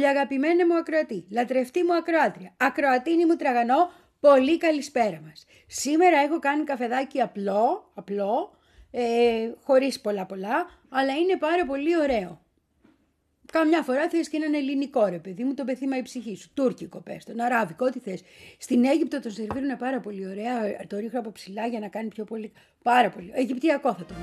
Πολύ αγαπημένη μου ακροατή, λατρευτή μου ακροάτρια, ακροατίνη μου τραγανό, πολύ καλησπέρα μας. Σήμερα έχω κάνει καφεδάκι απλό, απλό, ε, χωρίς πολλά πολλά, αλλά είναι πάρα πολύ ωραίο. Καμιά φορά θες και έναν ελληνικό ρε παιδί μου, το πεθύμα η ψυχή σου. Τούρκικο πες τον, αράβικο, ό,τι θες. Στην Αίγυπτο το σερβίρουν πάρα πολύ ωραία, το ρίχνω από ψηλά για να κάνει πιο πολύ. Πάρα πολύ. Αιγυπτιακό θα το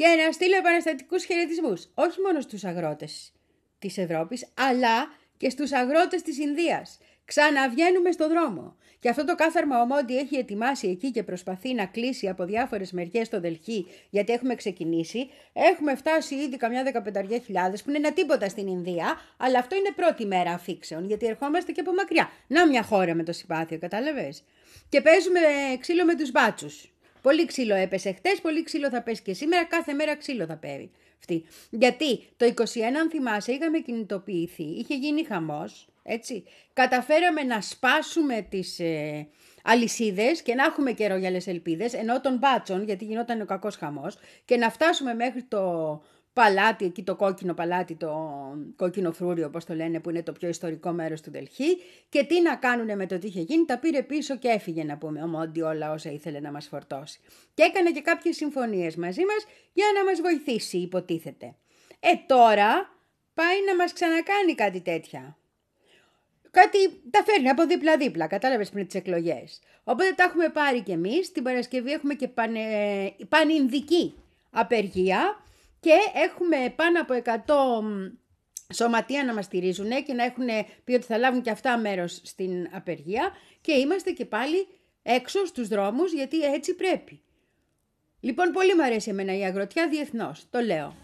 Και να στείλω επαναστατικούς χαιρετισμούς, όχι μόνο στους αγρότες της Ευρώπης, αλλά και στους αγρότες της Ινδίας. Ξαναβγαίνουμε στο δρόμο. Και αυτό το κάθαρμα ομόντι έχει ετοιμάσει εκεί και προσπαθεί να κλείσει από διάφορες μεριές το Δελχή, γιατί έχουμε ξεκινήσει. Έχουμε φτάσει ήδη καμιά δεκαπενταριά χιλιάδες, που είναι ένα τίποτα στην Ινδία, αλλά αυτό είναι πρώτη μέρα αφήξεων, γιατί ερχόμαστε και από μακριά. Να μια χώρα με το συμπάθειο, κατάλαβες. Και παίζουμε ξύλο με τους μπάτσους. Πολύ ξύλο έπεσε χτες, πολύ ξύλο θα πέσει και σήμερα, κάθε μέρα ξύλο θα πέρει. Αυτή. Γιατί το 21, αν θυμάσαι, είχαμε κινητοποιηθεί, είχε γίνει χαμός, έτσι. Καταφέραμε να σπάσουμε τις ε, αλυσίδες και να έχουμε και ρογιαλές ελπίδες, ενώ των μπάτσων, γιατί γινόταν ο κακός χαμός, και να φτάσουμε μέχρι το παλάτι, εκεί το κόκκινο παλάτι, το κόκκινο φρούριο όπως το λένε που είναι το πιο ιστορικό μέρος του Δελχή και τι να κάνουν με το τι είχε γίνει, τα πήρε πίσω και έφυγε να πούμε ο Μόντι όλα όσα ήθελε να μας φορτώσει. Και έκανε και κάποιες συμφωνίες μαζί μας για να μας βοηθήσει υποτίθεται. Ε τώρα πάει να μας ξανακάνει κάτι τέτοια. Κάτι τα φέρνει από δίπλα-δίπλα, κατάλαβες πριν τις εκλογές. Οπότε τα έχουμε πάρει κι εμείς. Την Παρασκευή έχουμε και πανε... πανινδική απεργία και έχουμε πάνω από 100 σωματεία να μας στηρίζουν και να έχουν πει ότι θα λάβουν και αυτά μέρος στην απεργία και είμαστε και πάλι έξω στους δρόμους γιατί έτσι πρέπει. Λοιπόν, πολύ μου αρέσει εμένα η αγροτιά διεθνώς, το λέω.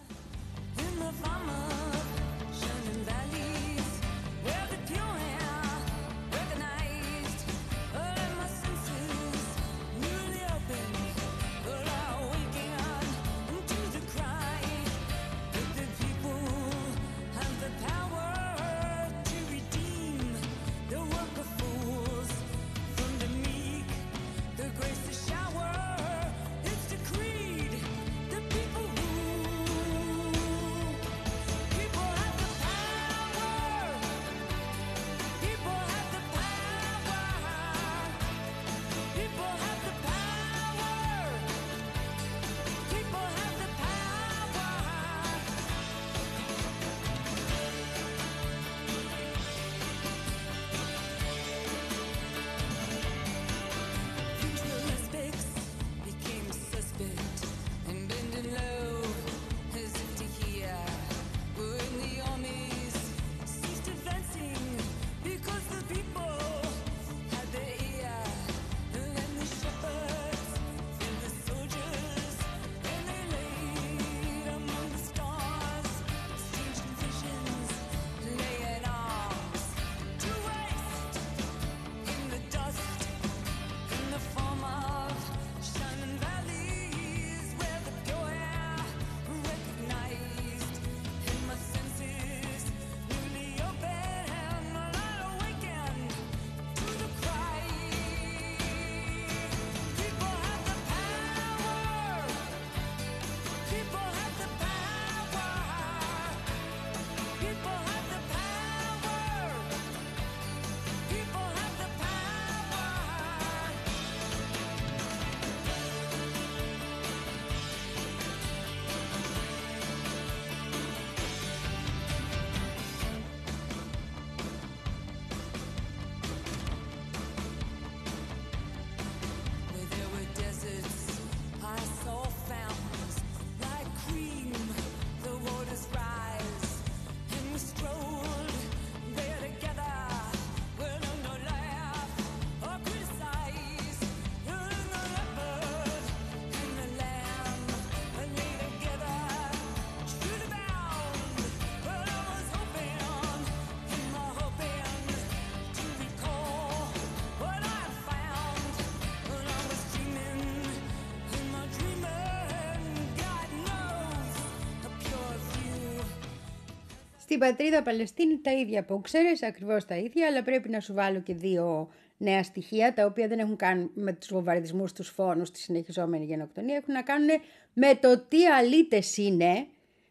Στην πατρίδα Παλαιστίνη τα ίδια που ξέρεις, ακριβώς τα ίδια, αλλά πρέπει να σου βάλω και δύο νέα στοιχεία, τα οποία δεν έχουν κάνει με τους βομβαρδισμούς, τους φόνους, τη συνεχιζόμενη γενοκτονία, έχουν να κάνουν με το τι αλήτες είναι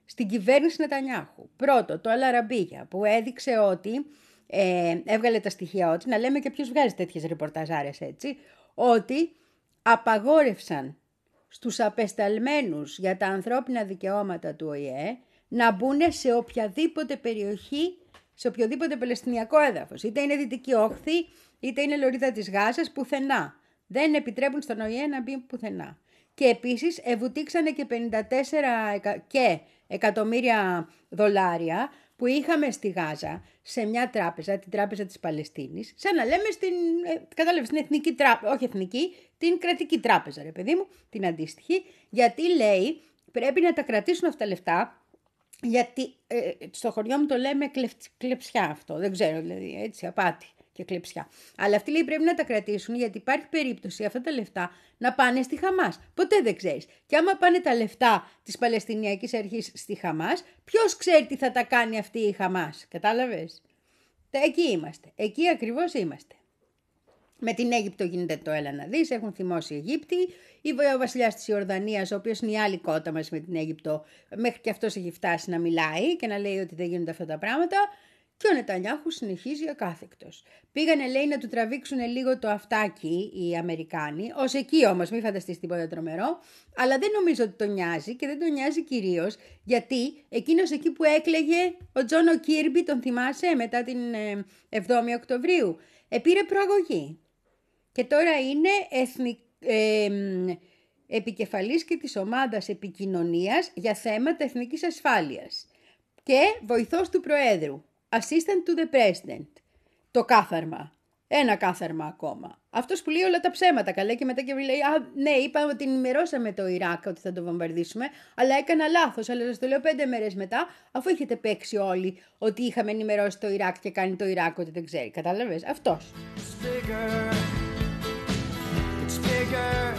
στην κυβέρνηση Νετανιάχου. Πρώτο, το Αλαραμπίγια, που έδειξε ότι, ε, έβγαλε τα στοιχεία ότι, να λέμε και ποιος βγάζει τέτοιες ρεπορταζάρες έτσι, ότι απαγόρευσαν στους απεσταλμένους για τα ανθρώπινα δικαιώματα του ΟΗΕ να μπουν σε οποιαδήποτε περιοχή, σε οποιοδήποτε παλαιστινιακό έδαφος. Είτε είναι Δυτική Όχθη, είτε είναι Λωρίδα της Γάζας, πουθενά. Δεν επιτρέπουν στον ΟΗΕ να μπει πουθενά. Και επίσης ευουτήξανε και 54 και εκατομμύρια δολάρια που είχαμε στη Γάζα σε μια τράπεζα, την τράπεζα της Παλαιστίνης, σαν να λέμε στην, ε, κατάλαβες, την εθνική τράπεζα, όχι εθνική, την κρατική τράπεζα ρε παιδί μου, την αντίστοιχη, γιατί λέει πρέπει να τα κρατήσουν αυτά τα λεφτά, γιατί ε, στο χωριό μου το λέμε κλεψιά αυτό, δεν ξέρω δηλαδή, έτσι, απάτη και κλεψιά. Αλλά αυτοί λέει πρέπει να τα κρατήσουν γιατί υπάρχει περίπτωση αυτά τα λεφτά να πάνε στη Χαμάς. Ποτέ δεν ξέρεις. Και άμα πάνε τα λεφτά της Παλαιστινιακής Αρχής στη Χαμάς, ποιος ξέρει τι θα τα κάνει αυτή η Χαμάς. Κατάλαβες; Εκεί είμαστε. Εκεί ακριβώς είμαστε. Με την Αίγυπτο γίνεται το έλα να δεις, έχουν θυμώσει οι Αιγύπτιοι. Ο βασιλιάς της Ιορδανίας, ο οποίος είναι η άλλη κότα μα με την Αίγυπτο, μέχρι και αυτός έχει φτάσει να μιλάει και να λέει ότι δεν γίνονται αυτά τα πράγματα. Και ο Νετανιάχου συνεχίζει ακάθεκτος. Πήγανε λέει να του τραβήξουν λίγο το αυτάκι οι Αμερικάνοι, ως εκεί όμως, μην φανταστείς τίποτα τρομερό, αλλά δεν νομίζω ότι τον νοιάζει και δεν τον νοιάζει κυρίως γιατί εκείνος εκεί που έκλεγε ο Τζόνο Κίρμπι, τον θυμάσαι, μετά την 7η ε, Οκτωβρίου, επήρε προαγωγή. Και τώρα είναι εθνικ... ε, επικεφαλής και της ομάδας επικοινωνίας για θέματα εθνικής ασφάλειας και βοηθός του Προέδρου. Assistant to the President. Το κάθαρμα. Ένα κάθαρμα ακόμα. Αυτός που λέει όλα τα ψέματα καλά και μετά και λέει Α, ναι, είπαμε ότι ενημερώσαμε το Ιράκ ότι θα το βομβαρδίσουμε, αλλά έκανα λάθος. Αλλά σας το λέω πέντε μέρες μετά, αφού έχετε παίξει όλοι ότι είχαμε ενημερώσει το Ιράκ και κάνει το Ιράκ ότι δεν ξέρει. Κατάλαβες, αυτός.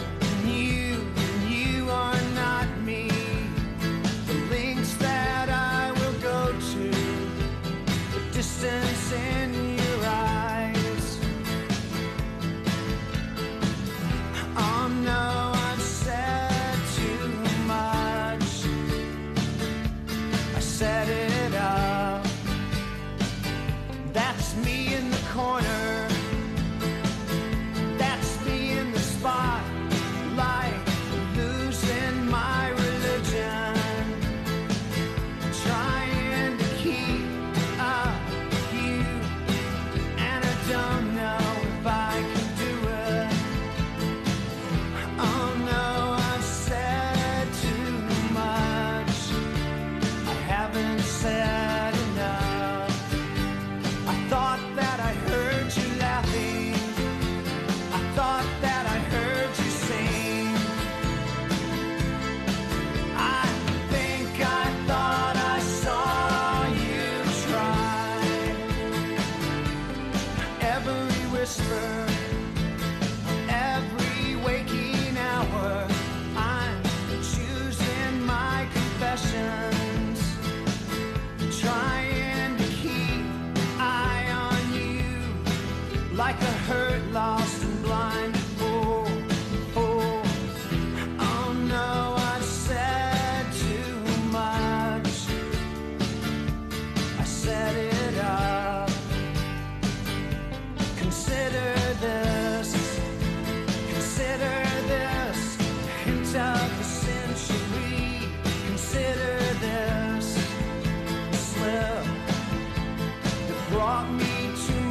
you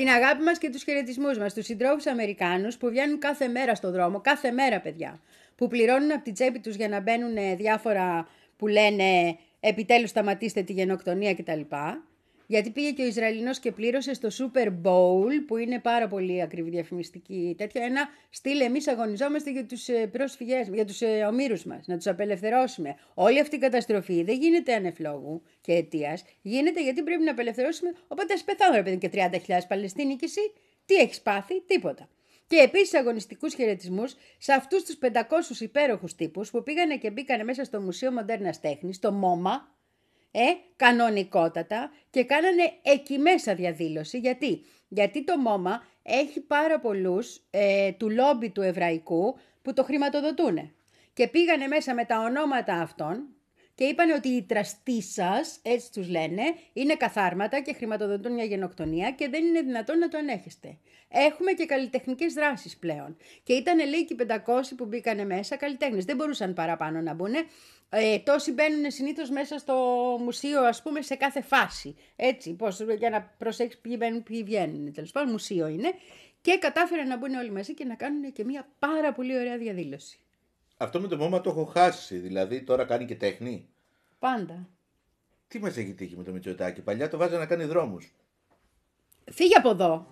την αγάπη μας και τους χαιρετισμούς μας, τους συντρόφους Αμερικάνους που βγαίνουν κάθε μέρα στο δρόμο, κάθε μέρα παιδιά, που πληρώνουν από την τσέπη τους για να μπαίνουν διάφορα που λένε επιτέλους σταματήστε τη γενοκτονία κτλ. Γιατί πήγε και ο Ισραηλινός και πλήρωσε στο Super Bowl, που είναι πάρα πολύ ακριβή διαφημιστική τέτοια, ένα στυλ εμείς αγωνιζόμαστε για τους ε, πρόσφυγες, για τους ε, ομήρους μας, να τους απελευθερώσουμε. Όλη αυτή η καταστροφή δεν γίνεται ανεφλόγου και αιτίας, γίνεται γιατί πρέπει να απελευθερώσουμε, οπότε ας πεθάνουν ρε παιδί και 30.000 Παλαιστίνοι και εσύ, τι έχεις πάθει, τίποτα. Και επίσης αγωνιστικούς χαιρετισμούς σε αυτούς τους 500 υπέροχους τύπους που πήγανε και μπήκανε μέσα στο Μουσείο Μοντέρνας Τέχνης, το ΜΟΜΑ, ε, κανονικότατα και κάνανε εκεί μέσα διαδήλωση. Γιατί, Γιατί το ΜΟΜΑ έχει πάρα πολλούς ε, του λόμπι του εβραϊκού που το χρηματοδοτούν. Και πήγανε μέσα με τα ονόματα αυτών και είπαν ότι οι τραστοί σας, έτσι τους λένε, είναι καθάρματα και χρηματοδοτούν μια γενοκτονία και δεν είναι δυνατόν να το ανέχεστε. Έχουμε και καλλιτεχνικές δράσεις πλέον. Και ήταν λέει και 500 που μπήκανε μέσα καλλιτέχνες. Δεν μπορούσαν παραπάνω να μπουν. Ε, τόσοι μπαίνουν συνήθως μέσα στο μουσείο, ας πούμε, σε κάθε φάση. Έτσι, πώς, για να προσέξεις ποιοι μπαίνουν, ποιοι βγαίνουν. Τέλος πάντων, μουσείο είναι. Και κατάφεραν να μπουν όλοι μαζί και να κάνουν και μια πάρα πολύ ωραία διαδήλωση. Αυτό με το μόμα το έχω χάσει. Δηλαδή τώρα κάνει και τέχνη. Πάντα. Τι μας έχει τύχει με το Μητσοτάκι. Παλιά το βάζανε να κάνει δρόμους. Φύγε από εδώ.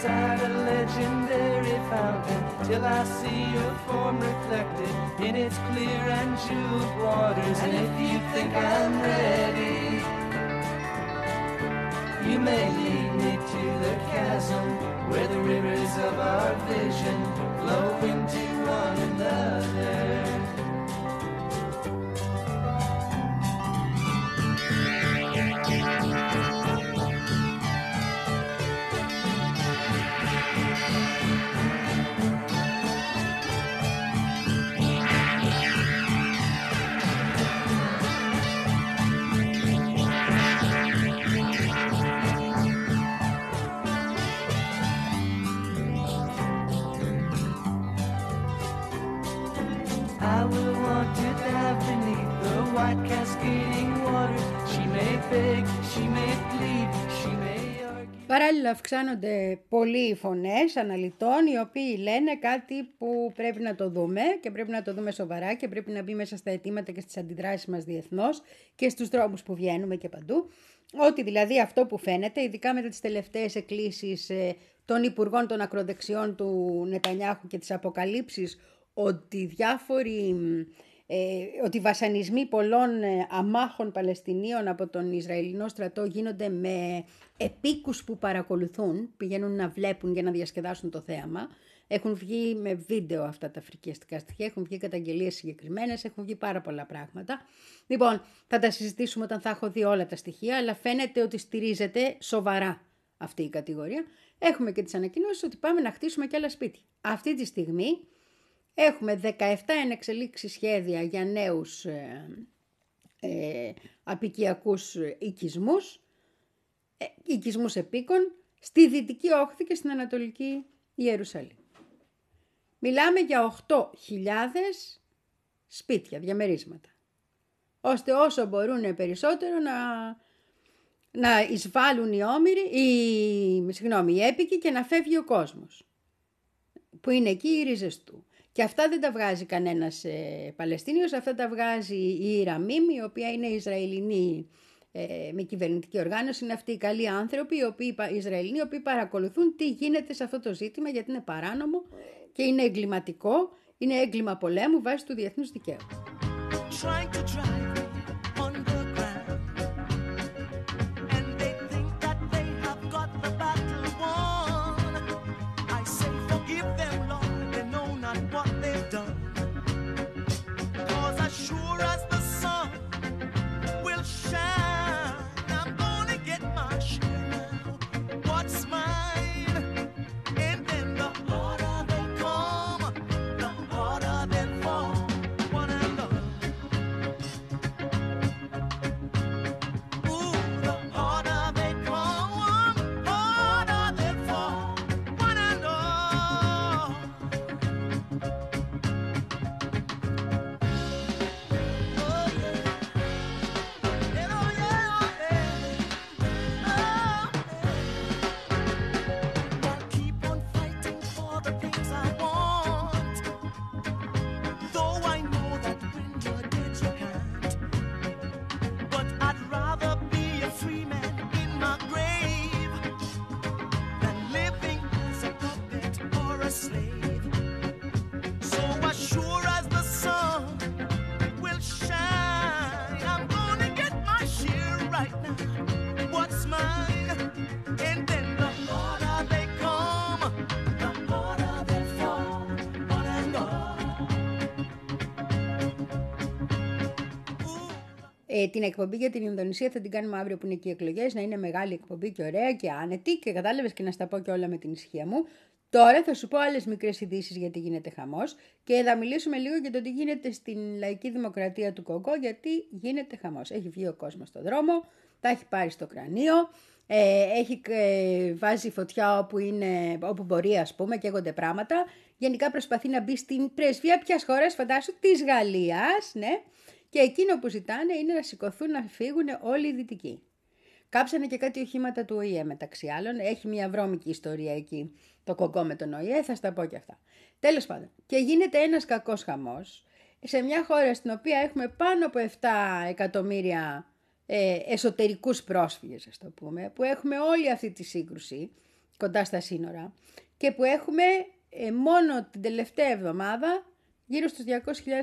Beside a legendary fountain till I see your form reflected in its clear and jeweled waters. And if you think I'm ready, you may lead me to the chasm where the rivers of our vision flow into one another. Παράλληλα αυξάνονται πολλοί οι φωνές αναλυτών οι οποίοι λένε κάτι που πρέπει να το δούμε και πρέπει να το δούμε σοβαρά και πρέπει να μπει μέσα στα αιτήματα και στις αντιδράσεις μας διεθνώς και στους δρόμους που βγαίνουμε και παντού. Ότι δηλαδή αυτό που φαίνεται, ειδικά μετά τις τελευταίες εκκλήσεις ε, των υπουργών των ακροδεξιών του Νετανιάχου και τις αποκαλύψεις ότι διάφοροι ε, ότι οι βασανισμοί πολλών ε, αμάχων Παλαιστινίων από τον Ισραηλινό στρατό γίνονται με επίκους που παρακολουθούν, πηγαίνουν να βλέπουν για να διασκεδάσουν το θέαμα. Έχουν βγει με βίντεο αυτά τα φρικιαστικά στοιχεία, έχουν βγει καταγγελίες συγκεκριμένες, έχουν βγει πάρα πολλά πράγματα. Λοιπόν, θα τα συζητήσουμε όταν θα έχω δει όλα τα στοιχεία, αλλά φαίνεται ότι στηρίζεται σοβαρά αυτή η κατηγορία. Έχουμε και τις ανακοινώσεις ότι πάμε να χτίσουμε και άλλα σπίτια. Αυτή τη στιγμή Έχουμε 17 ενεξελίξει σχέδια για νέους ε, ε, απικιακούς οικισμούς, ε, οικισμούς επίκων, στη Δυτική Όχθη και στην Ανατολική Ιερουσαλήμ. Μιλάμε για 8.000 σπίτια, διαμερίσματα, ώστε όσο μπορούν περισσότερο να, να εισβάλλουν οι όμοιροι, οι, συγγνώμη, οι έπικοι και να φεύγει ο κόσμος, που είναι εκεί οι ρίζες του. Και αυτά δεν τα βγάζει κανένας ε, Παλαιστίνιος, αυτά τα βγάζει η Ιραμίμ, η οποία είναι Ισραηλινή ε, με κυβερνητική οργάνωση. Είναι αυτοί οι καλοί άνθρωποι, οι, οποίοι, οι Ισραηλινοί, οι οποίοι παρακολουθούν τι γίνεται σε αυτό το ζήτημα, γιατί είναι παράνομο και είναι εγκληματικό, είναι έγκλημα πολέμου βάσει του διεθνούς δικαίου. Ε, την εκπομπή για την Ινδονησία θα την κάνουμε αύριο που είναι και οι εκλογές, να είναι μεγάλη εκπομπή και ωραία και άνετη και κατάλαβες και να στα πω και όλα με την ησυχία μου. Τώρα θα σου πω άλλες μικρές ειδήσεις γιατί γίνεται χαμός και θα μιλήσουμε λίγο για το τι γίνεται στην λαϊκή δημοκρατία του Κογκό γιατί γίνεται χαμός. Έχει βγει ο κόσμος στον δρόμο, τα έχει πάρει στο κρανίο, ε, έχει ε, βάζει φωτιά όπου, είναι, όπου μπορεί ας πούμε και έγονται πράγματα. Γενικά προσπαθεί να μπει στην πρεσβεία ποιας χώρας, φαντάσου, της Γαλλίας, ναι. Και εκείνο που ζητάνε είναι να σηκωθούν να φύγουν όλοι οι δυτικοί. Κάψανε και κάτι οχήματα του ΟΗΕ μεταξύ άλλων. Έχει μια βρώμικη ιστορία εκεί το κοκκό με τον ΟΗΕ, θα στα πω και αυτά. Τέλος πάντων, και γίνεται ένας κακός χαμός σε μια χώρα στην οποία έχουμε πάνω από 7 εκατομμύρια ε, εσωτερικούς πρόσφυγες, ας το πούμε, που έχουμε όλη αυτή τη σύγκρουση κοντά στα σύνορα και που έχουμε ε, μόνο την τελευταία εβδομάδα γύρω στους 200.000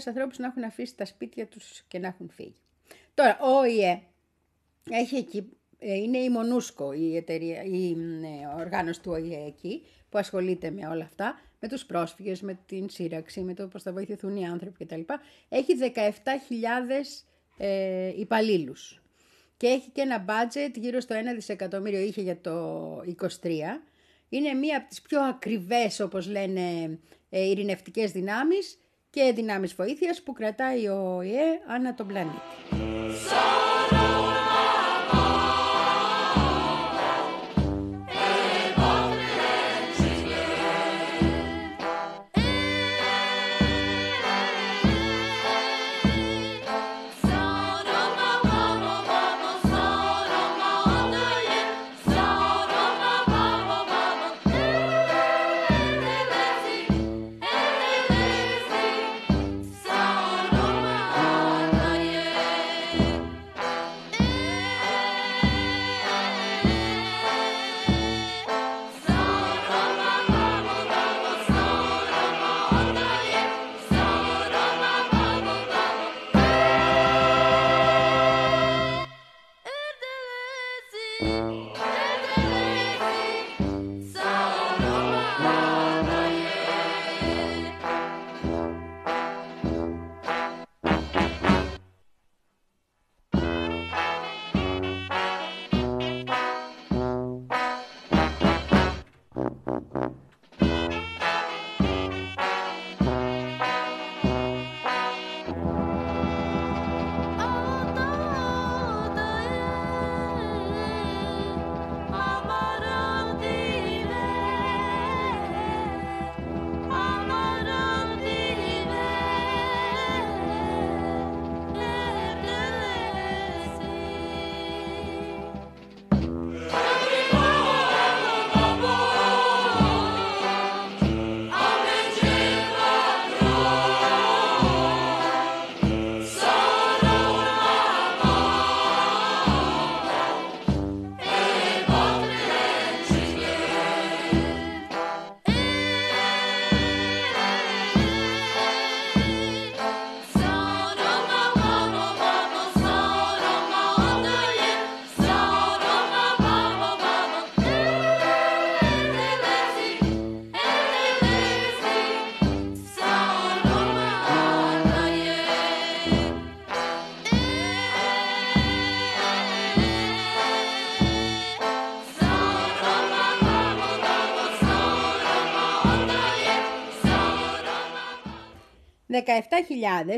ανθρώπους να έχουν αφήσει τα σπίτια τους και να έχουν φύγει. Τώρα, ο ΟΗΕ έχει εκεί, ε, είναι η Μονούσκο, η, εταιρεία, η ε, οργάνωση του ΟΗΕ εκεί, που ασχολείται με όλα αυτά, με τους πρόσφυγες, με την σύραξη, με το πώς θα βοηθηθούν οι άνθρωποι κτλ. Έχει 17.000 ε, υπαλλήλους και έχει και ένα budget γύρω στο 1 δισεκατομμύριο είχε για το 23. Είναι μία από τις πιο ακριβές, όπως λένε, ε, ειρηνευτικές δυνάμεις και δυνάμεις βοήθειας που κρατάει ο ΟΗΕ ανά τον πλανήτη.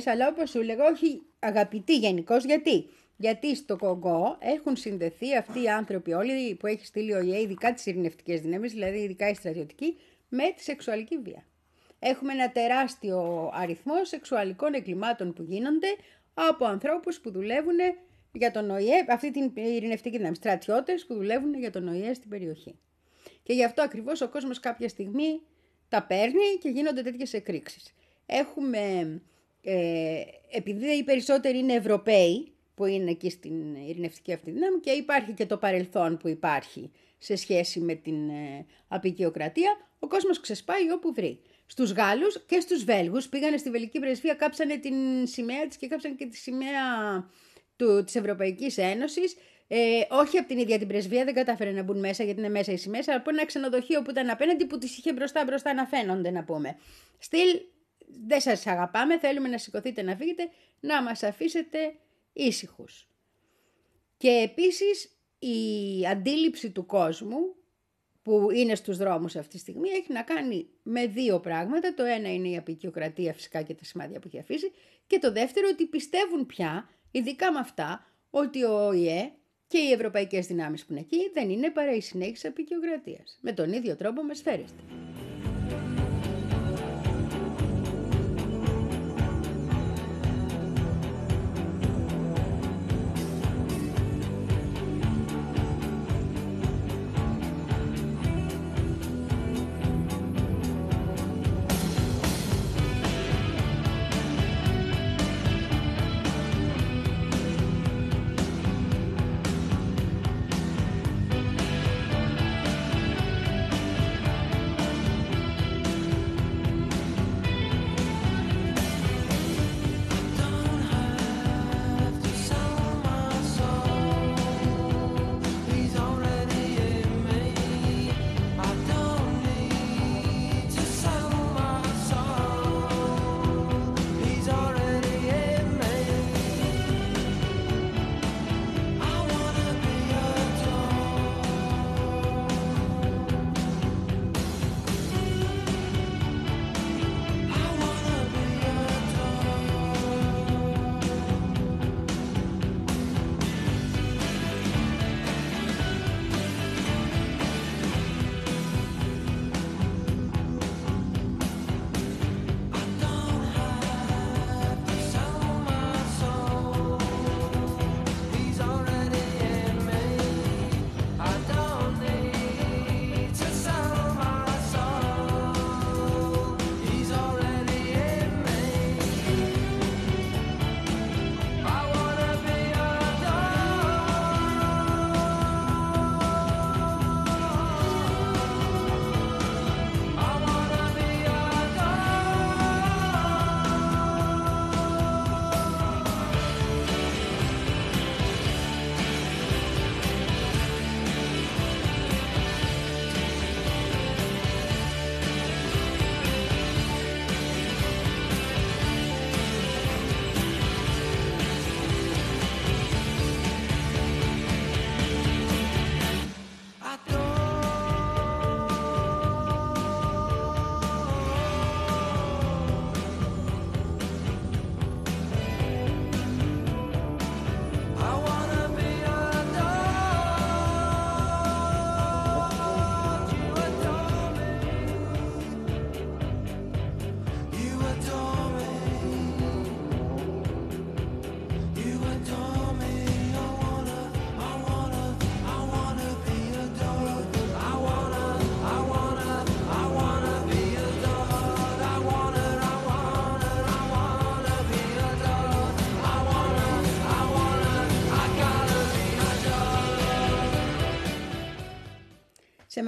Αλλά όπως σου λέγω όχι αγαπητοί γενικώς. Γιατί; Γιατί στο Κογκό έχουν συνδεθεί αυτοί οι άνθρωποι όλοι που έχει στείλει ο ΙΕ, ειδικά τις ειρηνευτικές δυνάμεις, δηλαδή ειδικά η στρατιωτική, με τη σεξουαλική βία. Έχουμε ένα τεράστιο αριθμό σεξουαλικών εγκλημάτων που γίνονται από ανθρώπους που δουλεύουν για τον ΟΗΕ, αυτή την ειρηνευτική δύναμη, στρατιώτες που δουλεύουν για τον ΟΗΕ στην περιοχή. Και γι' αυτό ακριβώς ο κόσμος κάποια στιγμή τα παίρνει και γίνονται τέτοιες εκρήξεις. Έχουμε, ε, επειδή οι περισσότεροι είναι Ευρωπαίοι, που είναι εκεί στην ειρηνευτική αυτή δύναμη και υπάρχει και το παρελθόν που υπάρχει σε σχέση με την ε, απεικιοκρατία, ο κόσμος ξεσπάει όπου βρει. Στους Γάλλους και στους Βέλγους πήγανε στη Βελική Πρεσβεία, κάψανε την σημαία της και κάψανε και τη σημαία του, της Ευρωπαϊκής Ένωσης. Ε, όχι από την ίδια την πρεσβεία, δεν κατάφερε να μπουν μέσα γιατί είναι μέσα οι σημαίες, αλλά από ένα ξενοδοχείο που ήταν απέναντι που τις είχε μπροστά μπροστά να φαίνονται να πούμε. Στυλ δεν σας αγαπάμε, θέλουμε να σηκωθείτε να φύγετε, να μας αφήσετε ήσυχους. Και επίσης η αντίληψη του κόσμου που είναι στους δρόμους αυτή τη στιγμή έχει να κάνει με δύο πράγματα. Το ένα είναι η απεικιοκρατία φυσικά και τα σημάδια που έχει αφήσει και το δεύτερο ότι πιστεύουν πια, ειδικά με αυτά, ότι ο ΟΗΕ και οι ευρωπαϊκές δυνάμεις που είναι εκεί δεν είναι παρά η συνέχιση απεικιοκρατίας. Με τον ίδιο τρόπο με σφαίρεστε.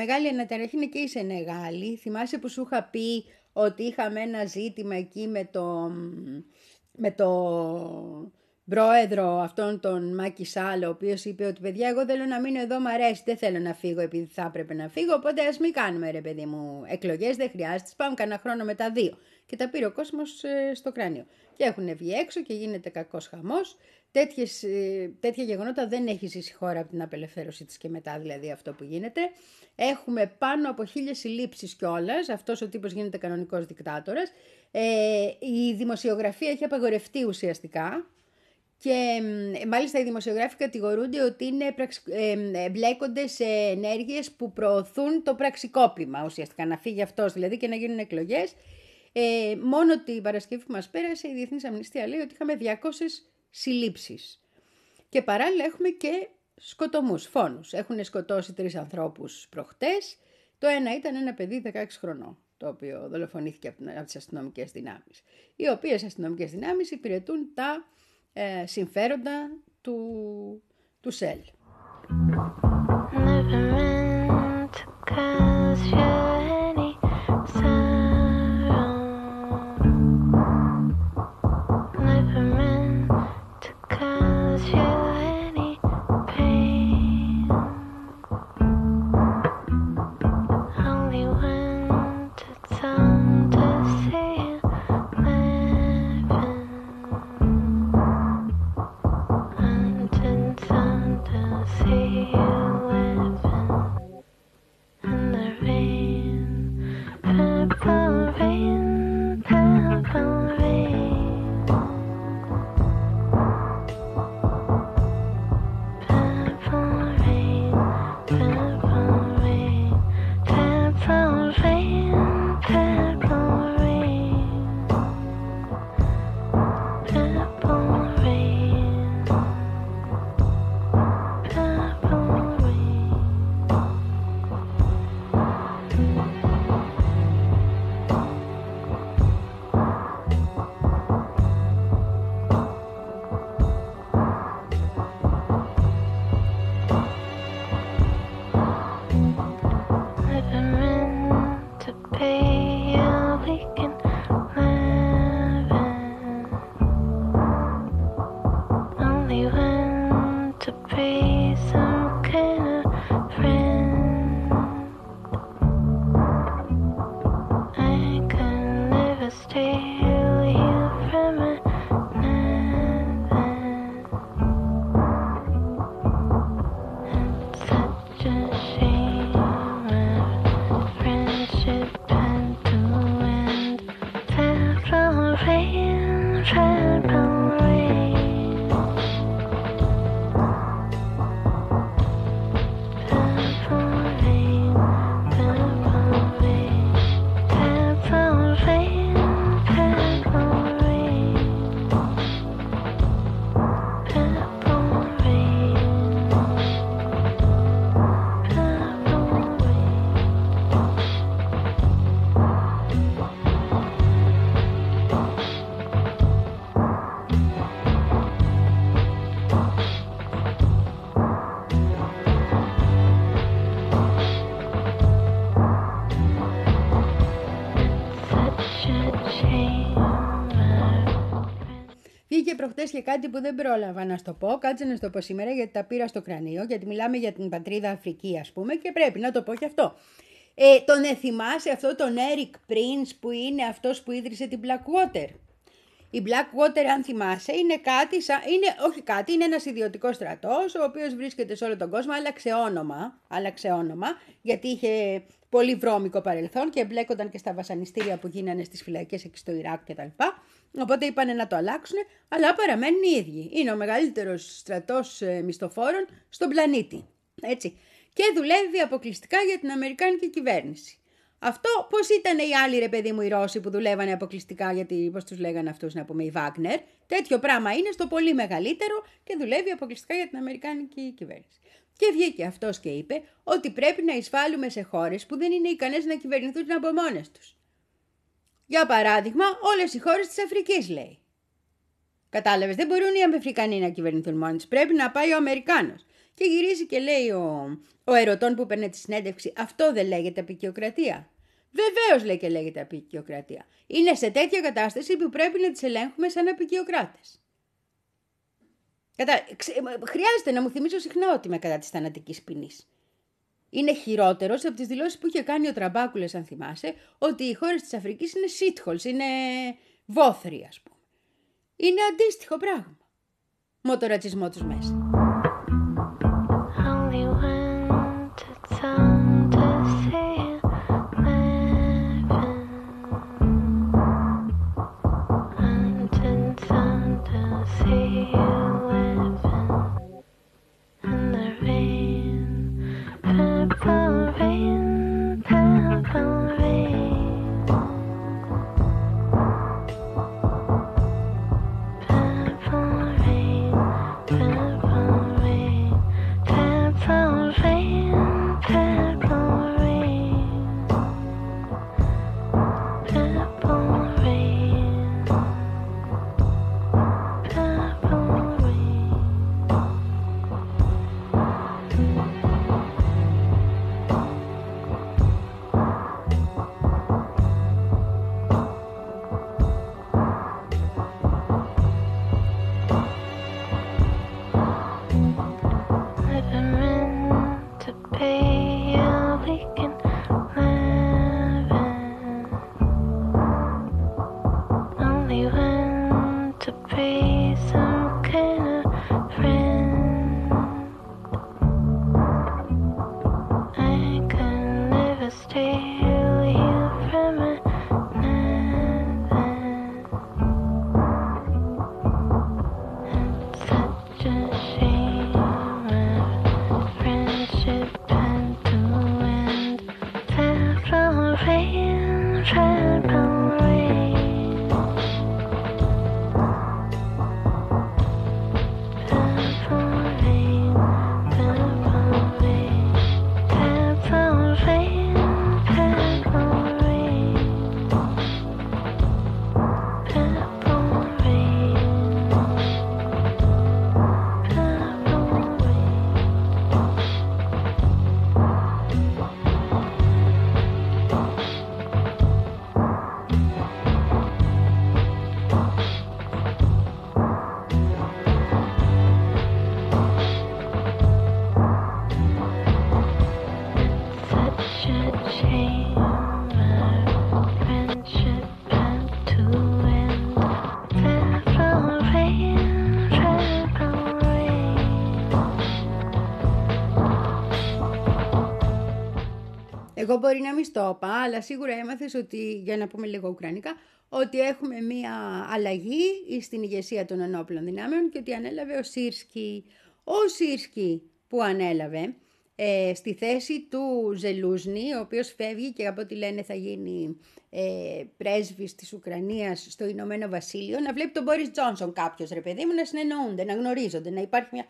Μεγάλη αναταραχή είναι και η Σενεγάλη. Θυμάσαι που σου είχα πει ότι είχαμε ένα ζήτημα εκεί με το, με το πρόεδρο αυτόν τον Μάκη Σάλο, ο οποίος είπε ότι παιδιά, εγώ θέλω να μείνω εδώ, μου αρέσει, δεν θέλω να φύγω επειδή θα έπρεπε να φύγω. Οπότε ας μην κάνουμε ρε παιδί μου εκλογές, δεν χρειάζεται. Πάμε κανένα χρόνο μετά δύο. Και τα πήρε ο κόσμος ε, στο κράνιο. Και έχουν βγει έξω και γίνεται κακός χαμός. Τέτοιες, ε, τέτοια γεγονότα δεν έχει ζήσει η χώρα από την απελευθέρωση της και μετά δηλαδή αυτό που γίνεται. Έχουμε πάνω από χίλιες συλλήψεις κιόλας. αυτός ο τύπος γίνεται κανονικός δικτάτορας. Ε, η δημοσιογραφία έχει απαγορευτεί ουσιαστικά και μάλιστα οι δημοσιογράφοι κατηγορούνται ότι είναι, ε, μπλέκονται σε ενέργειες που προωθούν το πραξικόπημα ουσιαστικά, να φύγει αυτός δηλαδή και να γίνουν εκλογές. Ε, μόνο την Παρασκευή που μας πέρασε η Διεθνής Αμνηστία λέει ότι είχαμε 200 συλλήψεις. Και παράλληλα έχουμε και σκοτωμούς, φόνους. Έχουν σκοτώσει τρεις ανθρώπους προχτές. Το ένα ήταν ένα παιδί 16 χρονών, το οποίο δολοφονήθηκε από τις αστυνομικές δυνάμεις. Οι οποίες αστυνομικές δυνάμεις υπηρετούν τα ε, συμφέροντα του, του ΣΕΛ. Βγήκε προχτέ και κάτι που δεν πρόλαβα να στο πω. Κάτσε να στο πω σήμερα γιατί τα πήρα στο κρανίο. Γιατί μιλάμε για την πατρίδα Αφρική, ας πούμε, και πρέπει να το πω και αυτό. Ε, τον εθιμάσαι αυτό τον Eric Prince που είναι αυτός που ίδρυσε την Blackwater. Η Blackwater, αν θυμάσαι, είναι κάτι, σαν, είναι, όχι κάτι, είναι ένας ιδιωτικός στρατός, ο οποίος βρίσκεται σε όλο τον κόσμο, άλλαξε όνομα, άλλαξε όνομα, γιατί είχε πολύ βρώμικο παρελθόν και εμπλέκονταν και στα βασανιστήρια που γίνανε στις φυλακές εκεί στο Ιράκ κτλ. Οπότε είπαν να το αλλάξουν, αλλά παραμένουν οι ίδιοι. Είναι ο μεγαλύτερος στρατός ε, μισθοφόρων στον πλανήτη. Έτσι. Και δουλεύει αποκλειστικά για την Αμερικάνικη κυβέρνηση. Αυτό πώς ήταν οι άλλοι ρε παιδί μου οι Ρώσοι που δουλεύανε αποκλειστικά γιατί πώς τους λέγανε αυτούς να πούμε οι Βάγνερ. Τέτοιο πράγμα είναι στο πολύ μεγαλύτερο και δουλεύει αποκλειστικά για την Αμερικάνικη κυβέρνηση. Και βγήκε αυτός και είπε ότι πρέπει να εισβάλλουμε σε χώρες που δεν είναι ικανές να κυβερνηθούν από μόνες τους. Για παράδειγμα, όλες οι χώρες της Αφρικής λέει. Κατάλαβες, δεν μπορούν οι Αφρικανοί να κυβερνηθούν μόνοι τους. Πρέπει να πάει ο Αμερικάνος. Και γυρίζει και λέει ο, ο ερωτών που παίρνει τη συνέντευξη, αυτό δεν λέγεται απεικιοκρατία. Βεβαίως λέει και λέγεται απεικιοκρατία. Είναι σε τέτοια κατάσταση που πρέπει να τις ελέγχουμε σαν απεικιοκράτες. Κατα... Χρειάζεται να μου θυμίσω συχνά ότι είμαι κατά της θανατικής ποινής. Είναι χειρότερος από τις δηλώσεις που είχε κάνει ο Τραμπάκουλε, αν θυμάσαι, ότι οι χώρες της Αφρικής είναι shitholes, είναι βόθροι, ας πούμε. Είναι αντίστοιχο πράγμα. Μοτορατσισμό τους μέσα. Εγώ μπορεί να μην στο είπα, αλλά σίγουρα έμαθες ότι, για να πούμε λίγο ουκρανικά, ότι έχουμε μία αλλαγή στην ηγεσία των ενόπλων δυνάμεων και ότι ανέλαβε ο Σίρσκι. Ο Σίρσκι που ανέλαβε ε, στη θέση του Ζελούσνη, ο οποίος φεύγει και από ό,τι λένε θα γίνει ε, πρέσβης της Ουκρανίας στο Ηνωμένο Βασίλειο, να βλέπει τον Μπόρις Τζόνσον κάποιος ρε παιδί μου να συνεννοούνται, να γνωρίζονται, να υπάρχει μια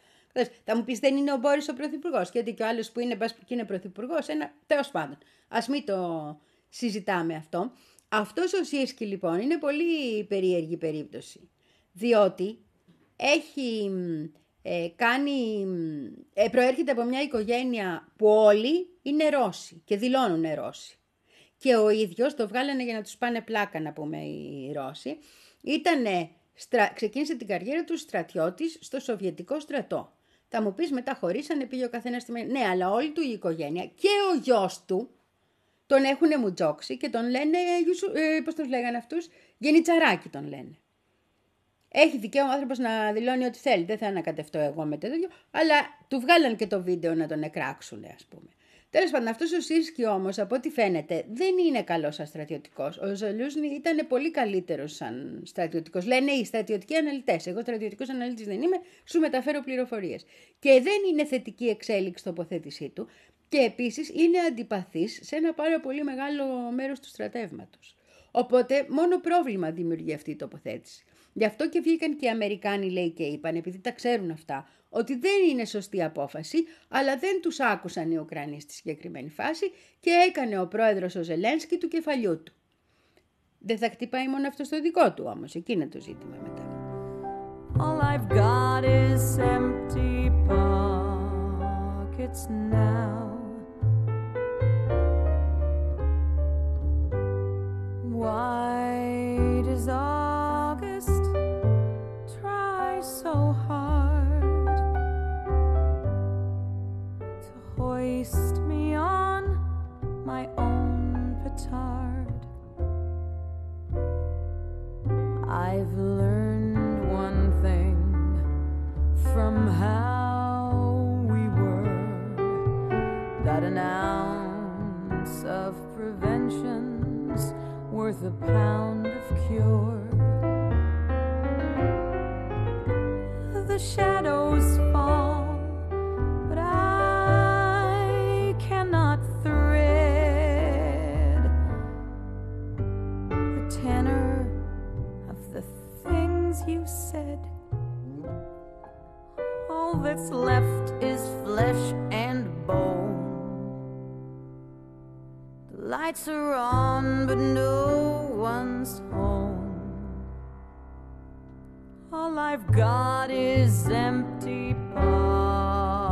θα μου πεις δεν είναι ο Μπόρις ο Πρωθυπουργός. Γιατί και ο άλλος που είναι, και είναι Πρωθυπουργός, ένα τέλος πάντων. Α μην το συζητάμε αυτό. Αυτός ο Σίσκι λοιπόν είναι πολύ περίεργη περίπτωση. Διότι έχει ε, κάνει, ε, προέρχεται από μια οικογένεια που όλοι είναι Ρώσοι και δηλώνουν Ρώσοι. Και ο ίδιος, το βγάλανε για να τους πάνε πλάκα να πούμε οι Ρώσοι, ήταν Στρα... Ξεκίνησε την καριέρα του στρατιώτης στο Σοβιετικό στρατό. Θα μου πεις μετά χωρίσανε, πήγε ο καθένας στη Ναι, αλλά όλη του η οικογένεια και ο γιος του τον έχουν μουτζόξει και τον λένε, ε, πώς τον λέγανε αυτούς, γενιτσαράκι τον λένε. Έχει δικαίωμα ο άνθρωπος να δηλώνει ό,τι θέλει. Δεν θα ανακατευτώ εγώ με τέτοιο. Αλλά του βγάλαν και το βίντεο να τον εκράξουν, ας πούμε. Τέλος πάντων, αυτός ο Σίρσκι όμως, από ό,τι φαίνεται, δεν είναι καλός σαν στρατιωτικός. Ο Ζαλούζνη ήταν πολύ καλύτερος σαν στρατιωτικός. Λένε οι στρατιωτικοί αναλυτές. Εγώ στρατιωτικός αναλυτής δεν είμαι, σου μεταφέρω πληροφορίες. Και δεν είναι θετική εξέλιξη τοποθέτησή του. Και επίσης είναι αντιπαθής σε ένα πάρα πολύ μεγάλο μέρος του στρατεύματος. Οπότε μόνο πρόβλημα δημιουργεί αυτή η τοποθέτηση. Γι' αυτό και βγήκαν και οι Αμερικάνοι, λέει και είπαν, επειδή τα ξέρουν αυτά, ότι δεν είναι σωστή απόφαση, αλλά δεν τους άκουσαν οι Ουκρανοί στη συγκεκριμένη φάση και έκανε ο πρόεδρος ο Ζελένσκι του κεφαλιού του. Δεν θα χτυπάει μόνο αυτό στο δικό του όμως, εκεί είναι το ζήτημα μετά. All I've got is empty pockets now. Why does August I've learned one thing from how we were that an ounce of prevention's worth a pound of cure. The shadows you said. All that's left is flesh and bone. The lights are on, but no one's home. All I've got is empty pockets.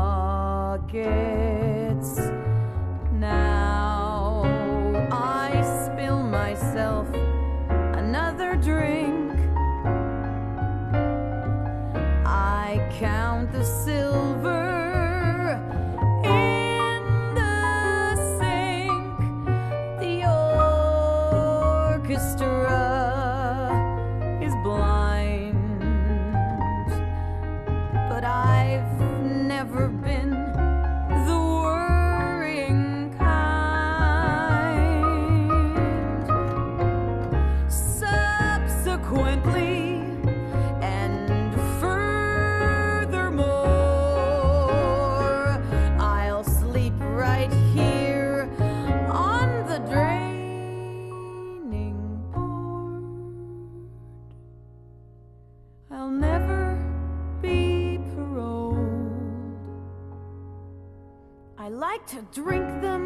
Like to drink them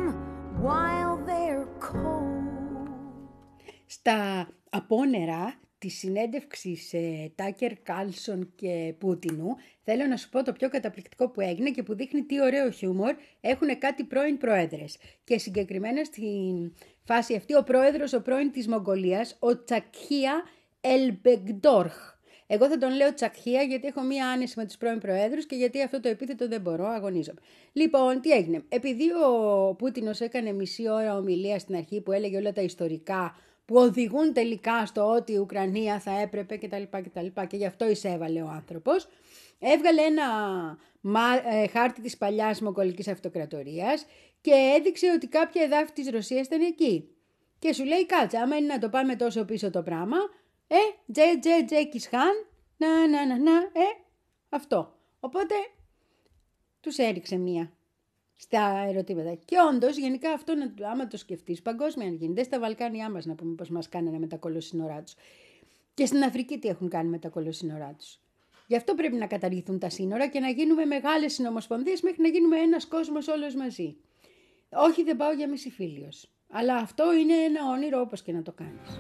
while they're cold. Στα απόνερα της συνέντευξης σε Τάκερ Κάλσον και Πούτινου, θέλω να σου πω το πιο καταπληκτικό που έγινε και που δείχνει τι ωραίο χιούμορ έχουν κάτι πρώην πρόεδρες. Και συγκεκριμένα στη φάση αυτή ο πρόεδρος, ο πρώην της Μογγολίας, ο Τσακχία Ελμπεγκτόρχ. Εγώ θα τον λέω Τσακχία γιατί έχω μία άνεση με τους πρώην προέδρους και γιατί αυτό το επίθετο δεν μπορώ, αγωνίζομαι. Λοιπόν, τι έγινε. Επειδή ο Πούτινος έκανε μισή ώρα ομιλία στην αρχή που έλεγε όλα τα ιστορικά που οδηγούν τελικά στο ότι η Ουκρανία θα έπρεπε κτλ. κτλ και γι' αυτό εισέβαλε ο άνθρωπος. Έβγαλε ένα μα- ε, χάρτη της παλιάς Μογγολικής Αυτοκρατορίας και έδειξε ότι κάποια εδάφη της Ρωσίας ήταν εκεί. Και σου λέει κάτσε, άμα είναι να το πάμε τόσο πίσω το πράγμα, ε, τζε τζε τζε κισχάν, να να να να, ε, αυτό. Οπότε τους έριξε μία στα ερωτήματα. Και όντως, γενικά αυτό, να, άμα το σκεφτείς, παγκόσμια αν γίνεται, στα Βαλκάνια μας να πούμε πώ μας κάνανε με τα κολοσσίνορά τους. Και στην Αφρική τι έχουν κάνει με τα κολοσσίνορά τους. Γι' αυτό πρέπει να καταργηθούν τα σύνορα και να γίνουμε μεγάλες συνομοσπονδίες μέχρι να γίνουμε ένας κόσμος όλος μαζί. Όχι, δεν πάω για μισηφίλιο. Αλλά αυτό είναι ένα όνειρο όπως και να το κάνεις.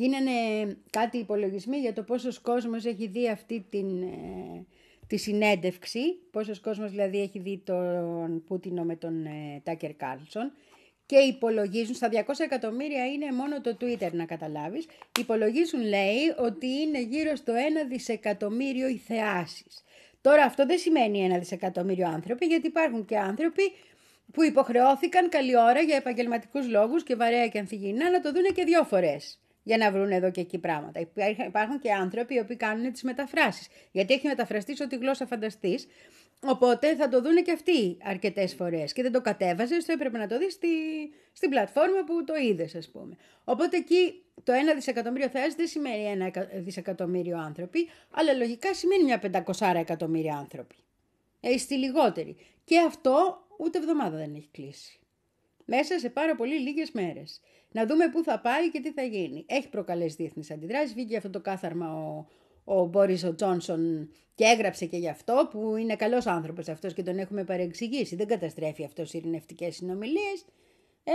Γίνανε κάτι υπολογισμοί για το πόσος κόσμος έχει δει αυτή την, ε, τη συνέντευξη, πόσος κόσμος δηλαδή έχει δει τον Πούτιν με τον ε, Τάκερ Κάρλσον. Και υπολογίζουν, στα 200 εκατομμύρια είναι μόνο το Twitter να καταλάβεις, υπολογίζουν λέει ότι είναι γύρω στο 1 δισεκατομμύριο οι θεάσεις. Τώρα αυτό δεν σημαίνει ένα δισεκατομμύριο άνθρωποι γιατί υπάρχουν και άνθρωποι που υποχρεώθηκαν καλή ώρα για επαγγελματικούς λόγους και βαρέα και ανθυγιεινά να το δούνε και δύο φορές για να βρουν εδώ και εκεί πράγματα. Υπάρχουν- Υπάρχουν και άνθρωποι οι οποίοι κάνουν τις μεταφράσεις. Γιατί έχει μεταφραστεί σε ό,τι γλώσσα φανταστείς. Οπότε θα το δούνε και αυτοί αρκετές φορές. Και δεν το κατέβαζες, το έπρεπε να το δεις στη, στην πλατφόρμα που το είδες ας πούμε. Οπότε εκεί το ένα δισεκατομμύριο θεάς δεν σημαίνει ένα εκα- δισεκατομμύριο άνθρωποι, αλλά λογικά σημαίνει μια πεντακοσάρα εκατομμύρια άνθρωποι. Ε, στη λιγότερη. Και αυτό ούτε εβδομάδα δεν έχει κλείσει. Μέσα σε πάρα πολύ λίγες μέρες. Να δούμε πού θα πάει και τι θα γίνει. Έχει προκαλέσει διεθνείς αντιδράσεις. Βγήκε αυτό το κάθαρμα ο, ο Μπόρις ο Τζόνσον και έγραψε και γι' αυτό που είναι καλός άνθρωπος αυτός και τον έχουμε παρεξηγήσει. Δεν καταστρέφει αυτός ειρηνευτικές συνομιλίες. Ε,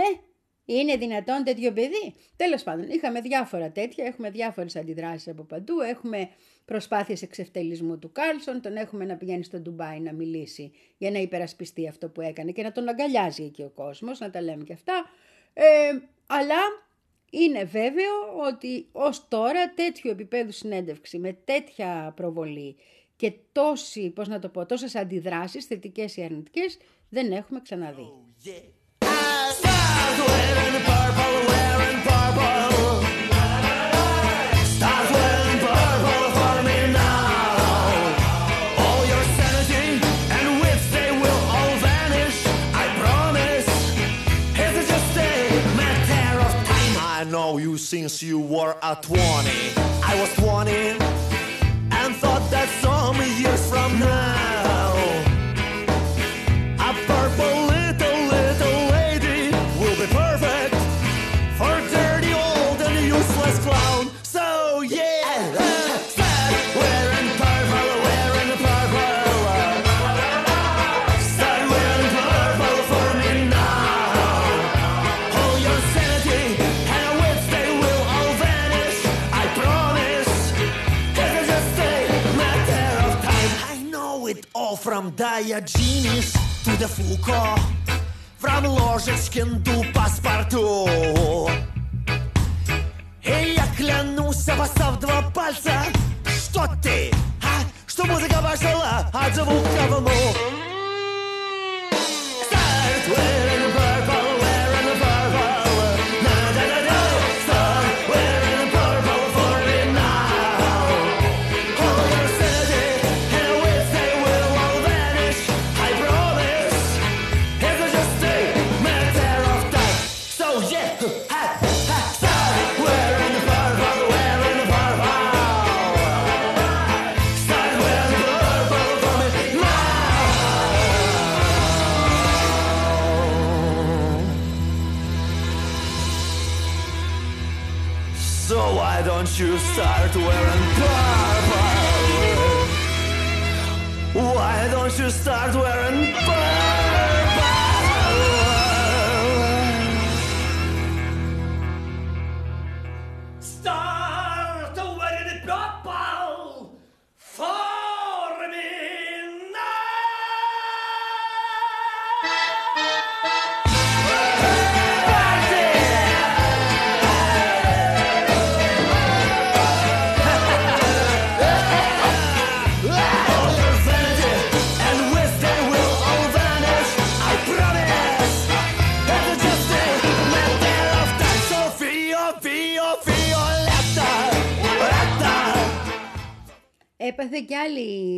είναι δυνατόν τέτοιο παιδί; Τέλος πάντων, είχαμε διάφορα τέτοια, έχουμε διάφορες αντιδράσεις από παντού, έχουμε προσπάθειες εξευτελισμού του Κάλσον, τον έχουμε να πηγαίνει στο Ντουμπάι να μιλήσει για να υπερασπιστεί αυτό που έκανε και να τον αγκαλιάζει εκεί ο κόσμος, να τα λέμε και αυτά. Ε, αλλά είναι βέβαιο ότι ως τώρα τέτοιο επίπεδου συνέντευξη με τέτοια προβολή και τόση, πώς να το πω, τόσες αντιδράσεις θετικές ή αρνητικές δεν έχουμε ξαναδεί. Start wearing know you since you were a 20. I was 20 and thought that some years from now. Вандая Джиніс, туде Фуко, Фран Ложечкін ду паспорту. И я клянусь, обоссав два пальца, что ты, а? Что музыка пошла от звука в ну. Стартвей!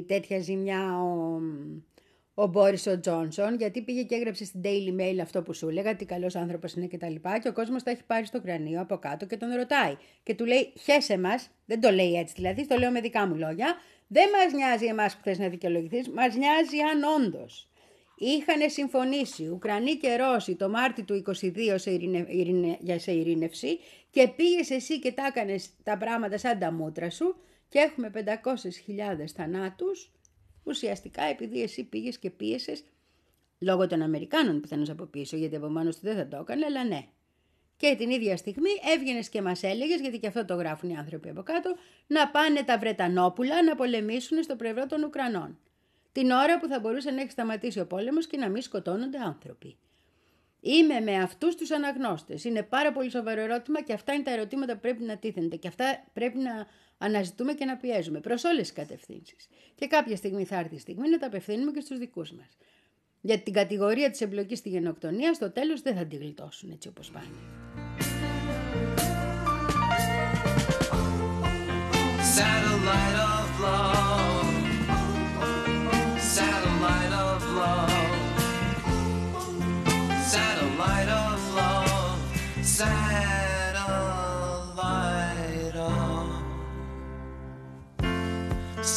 Τέτοια ζημιά ο, ο Μπόρις ο Τζόνσον, γιατί πήγε και έγραψε στην Daily Mail αυτό που σου έλεγα, τι καλός άνθρωπος είναι και τα λοιπά, και ο κόσμος τα έχει πάρει στο κρανίο από κάτω και τον ρωτάει. Και του λέει, χέσε μας, δεν το λέει έτσι δηλαδή, το λέω με δικά μου λόγια, δεν μας νοιάζει εμάς που θες να δικαιολογηθείς, μας νοιάζει αν όντως είχαν συμφωνήσει Ουκρανοί και Ρώσοι το Μάρτι του 22 σε, ειρηνε, ειρηνε- για σε ειρήνευση και πήγες εσύ και τα έκανες τα πράγματα σαν τα μούτρα σου και έχουμε 500.000 θανάτους ουσιαστικά επειδή εσύ πήγες και πίεσες λόγω των Αμερικάνων πιθανώς από πίσω γιατί από μόνος του δεν θα το έκανε αλλά ναι Και την ίδια στιγμή έβγαινες και μας έλεγες, γιατί και αυτό το γράφουν οι άνθρωποι από κάτω, να πάνε τα Βρετανόπουλα να πολεμήσουν στο πλευρό των Ουκρανών. Την ώρα που θα μπορούσε να έχει σταματήσει ο πόλεμος και να μην σκοτώνονται άνθρωποι. Είμαι με αυτούς τους αναγνώστες. Είναι πάρα πολύ σοβαρό ερώτημα και αυτά είναι τα ερωτήματα που πρέπει να τίθενται και αυτά πρέπει να αναζητούμε και να πιέζουμε προς όλες τις κατευθύνσεις. Και κάποια στιγμή θα έρθει η στιγμή να τα απευθύνουμε και στους δικούς μας. Γιατί την κατηγορία της εμπλοκής στη γενοκτονία στο τέλος δεν θα τη γλιτώσουν έτσι όπως πάνε.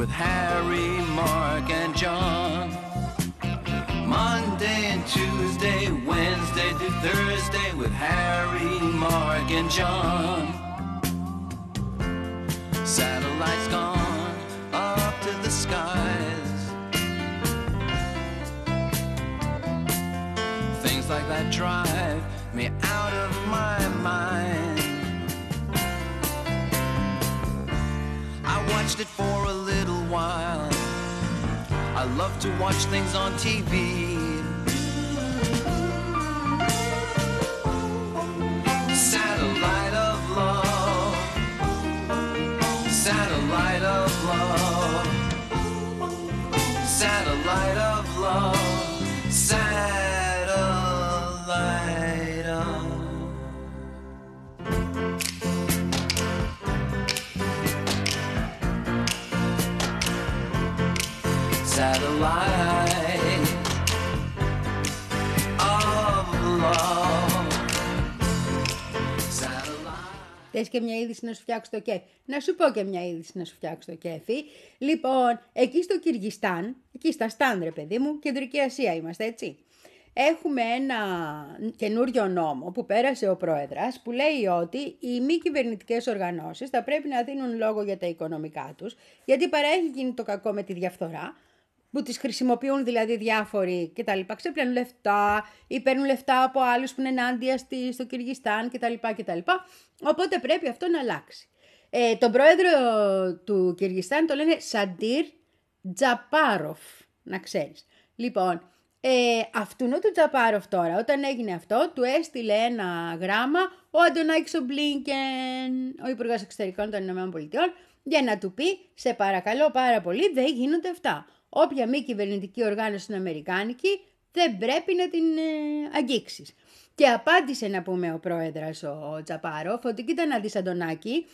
With Harry, Mark, and John. Monday and Tuesday, Wednesday to Thursday with Harry, Mark, and John. Satellites gone up to the skies. Things like that drive me out of my mind. I watched it for a little love to watch things on TV. Θες και μια είδηση να σου φτιάξω το κέφι; Να σου πω και μια είδηση να σου φτιάξω το κέφι. Λοιπόν, εκεί στο Κυργιστάν, εκεί στα Στάν, ρε παιδί μου, κεντρική Ασία είμαστε, έτσι. Έχουμε ένα καινούριο νόμο που πέρασε ο πρόεδρας που λέει ότι οι μη κυβερνητικές οργανώσεις θα πρέπει να δίνουν λόγο για τα οικονομικά τους γιατί παρέχει γίνει το κακό με τη διαφθορά που τις χρησιμοποιούν δηλαδή διάφοροι και τα λοιπά, ξεπλένουν λεφτά ή παίρνουν λεφτά από άλλους που είναι ενάντια στη, στο Κυργιστάν και τα λοιπά και τα λοιπά. Οπότε πρέπει αυτό να αλλάξει. Ε, τον πρόεδρο του Κυργιστάν το λένε Σαντήρ Τζαπάροφ, να ξέρεις. Λοιπόν, ε, αυτού του Τζαπάροφ τώρα, όταν έγινε αυτό, του έστειλε ένα γράμμα ο Αντωνάκης ο Μπλίνκεν, ο Υπουργός Εξωτερικών των Ηνωμένων Πολιτειών, για να του πει, σε παρακαλώ πάρα πολύ, δεν γίνονται αυτά. Όποια μη κυβερνητική οργάνωση είναι αμερικάνικη, δεν πρέπει να την ε, αγγίξεις. Και απάντησε να πούμε ο πρόεδρος ο Τζαπάροφ ότι κοίτα να δεις Αντωνάκη,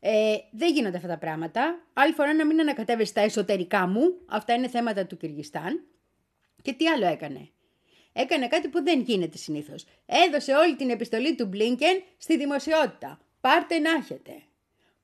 ε, δεν γίνονται αυτά τα πράγματα. Άλλη φορά να μην ανακατεύεις τα εσωτερικά μου, αυτά είναι θέματα του Κυργιστάν. Και τι άλλο έκανε; Έκανε κάτι που δεν γίνεται συνήθως. Έδωσε όλη την επιστολή του Μπλίνκεν στη δημοσιότητα. Πάρτε να έχετε.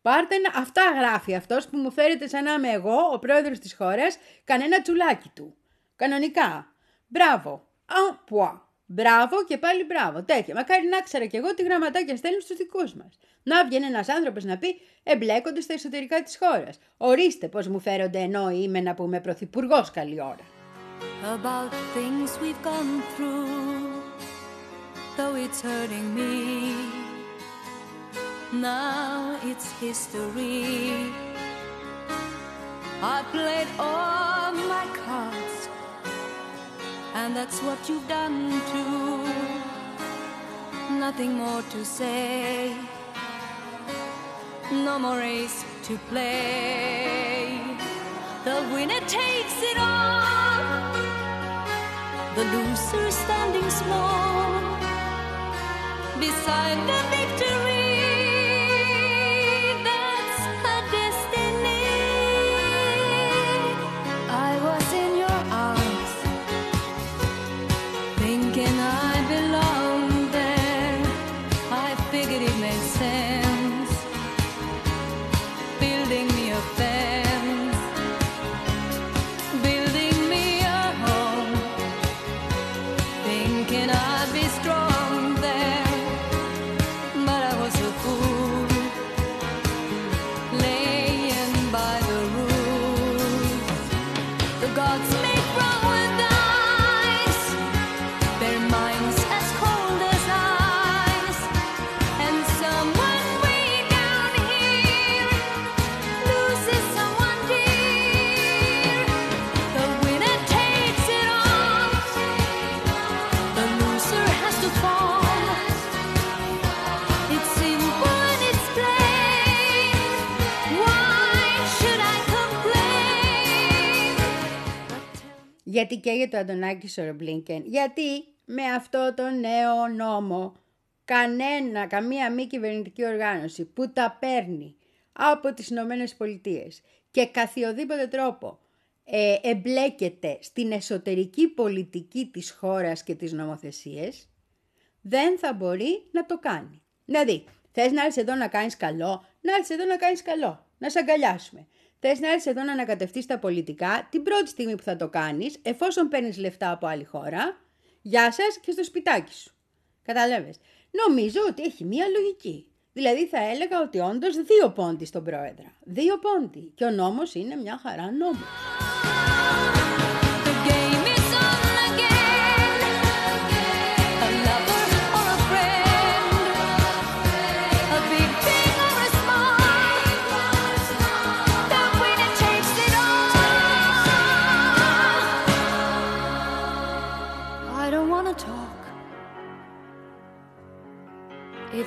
Πάρτε να... Αυτά γράφει αυτός που μου φέρετε σαν να είμαι εγώ, ο πρόεδρος της χώρας, κανένα τσουλάκι του. Κανονικά. Μπράβο. Αμπουά. Μπράβο και πάλι μπράβο. Τέτοια. Μακάρι να ξέρα κι εγώ τι γραμματάκια στέλνουν στους δικούς μας. Να βγαίνει ένας άνθρωπος να πει εμπλέκονται στα εσωτερικά της χώρας. Ορίστε πώς μου φέρονται ενώ είμαι να πούμε πρωθυπουργός καλή ώρα. about things we've gone through, though it's hurting me. Now it's history. I played all my cards, and that's what you've done too. Nothing more to say, no more race to play. The winner takes it all. The loser standing small. beside the victory. Wrong Γιατί καίγεται ο Αντωνάκης Σορομπλίνκεν. Γιατί με αυτό το νέο νόμο κανένα, καμία μη κυβερνητική οργάνωση που τα παίρνει από τις Ηνωμένες Πολιτείες και καθιοδήποτε τρόπο ε, εμπλέκεται στην εσωτερική πολιτική της χώρας και τις νομοθεσίες, δεν θα μπορεί να το κάνει. Δηλαδή, θες να έρθεις εδώ να κάνεις καλό, να έρθεις εδώ να κάνεις καλό, να σε αγκαλιάσουμε. Θες να έρθεις εδώ να ανακατευτείς τα πολιτικά, την πρώτη στιγμή που θα το κάνεις, εφόσον παίρνεις λεφτά από άλλη χώρα, γεια σας και στο σπιτάκι σου. Καταλάβες. Νομίζω ότι έχει μία λογική. Δηλαδή θα έλεγα ότι όντως δύο πόντι στον πρόεδρα. Δύο πόντι. Και ο νόμος είναι μια χαρά νόμος.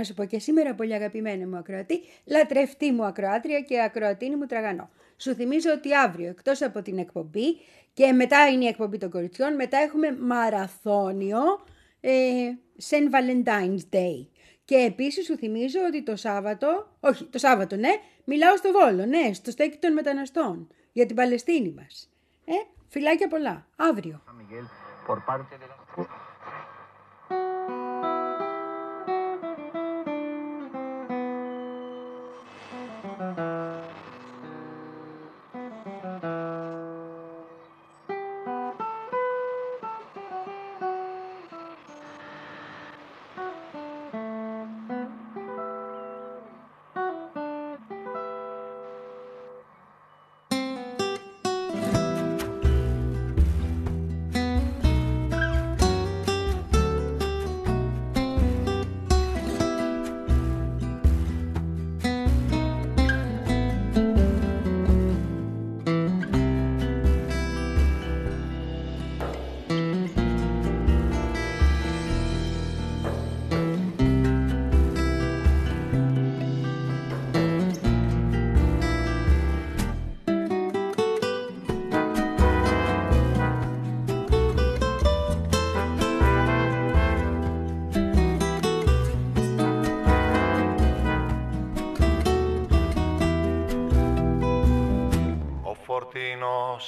να σου πω και σήμερα, πολύ αγαπημένη μου ακροατή, λατρευτή μου ακροάτρια και ακροατίνη μου τραγανό. Σου θυμίζω ότι αύριο, εκτός από την εκπομπή, και μετά είναι η εκπομπή των κοριτσιών, μετά έχουμε μαραθώνιο ε, St. Valentine's Day. Και επίσης σου θυμίζω ότι το Σάββατο, όχι το Σάββατο ναι, μιλάω στο Βόλο, ναι, στο στέκι των μεταναστών, για την Παλαιστίνη μας. Ε, φιλάκια πολλά, αύριο.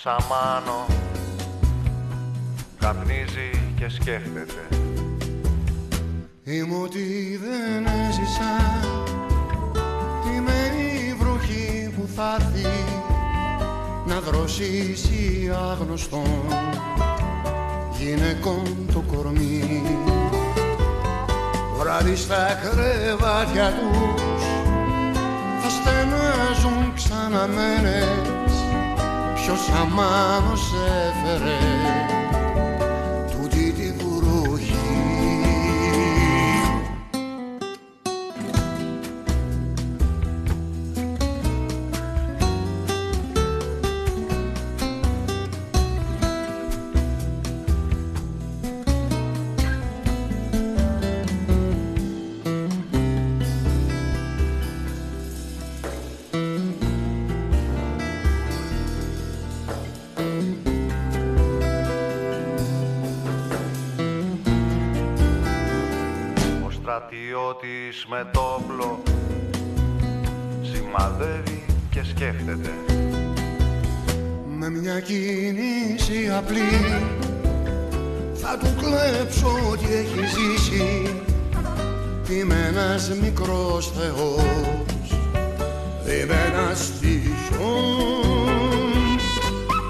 Σαμάνο καπνίζει και σκέφτεται. Είμαι ότι δεν έζησα Είμαι η βροχή που θα έρθει Να δροσίσει άγνωστον Γυναικών το κορμί. Βράδυ στα κρεβάτια τους Θα στενάζουν ξαναμένες Ποιος αμάνος έφερε με το όπλο σημαδεύει και σκέφτεται. Με μια κίνηση απλή Θα του κλέψω ό,τι έχει ζήσει. Είμαι ένας μικρός θεός Είμαι ένας τυχιός.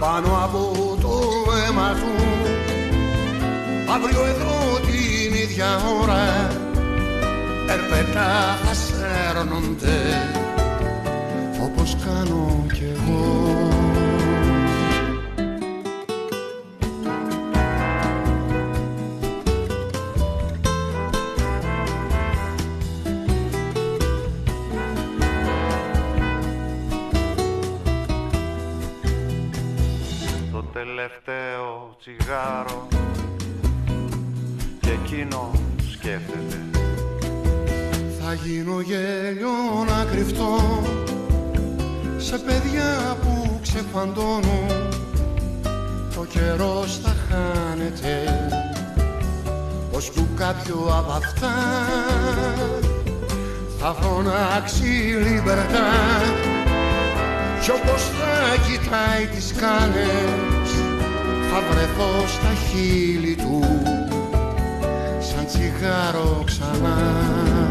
Πάνω από το αίμα του Αύριο εδώ την ίδια ώρα Ερπετά θα σέρνονται Όπως κάνω κι εγώ. Το τελευταίο τσιγάρο να κρυφτώ Σε παιδιά που ξεφαντώνουν. Το καιρό θα χάνεται Ως που κάποιο από αυτά Θα φωνάξει λιμπερτά. Κι όπως θα κοιτάει τις κάνες Θα βρεθώ στα χείλη του σαν τσιγάρο ξανά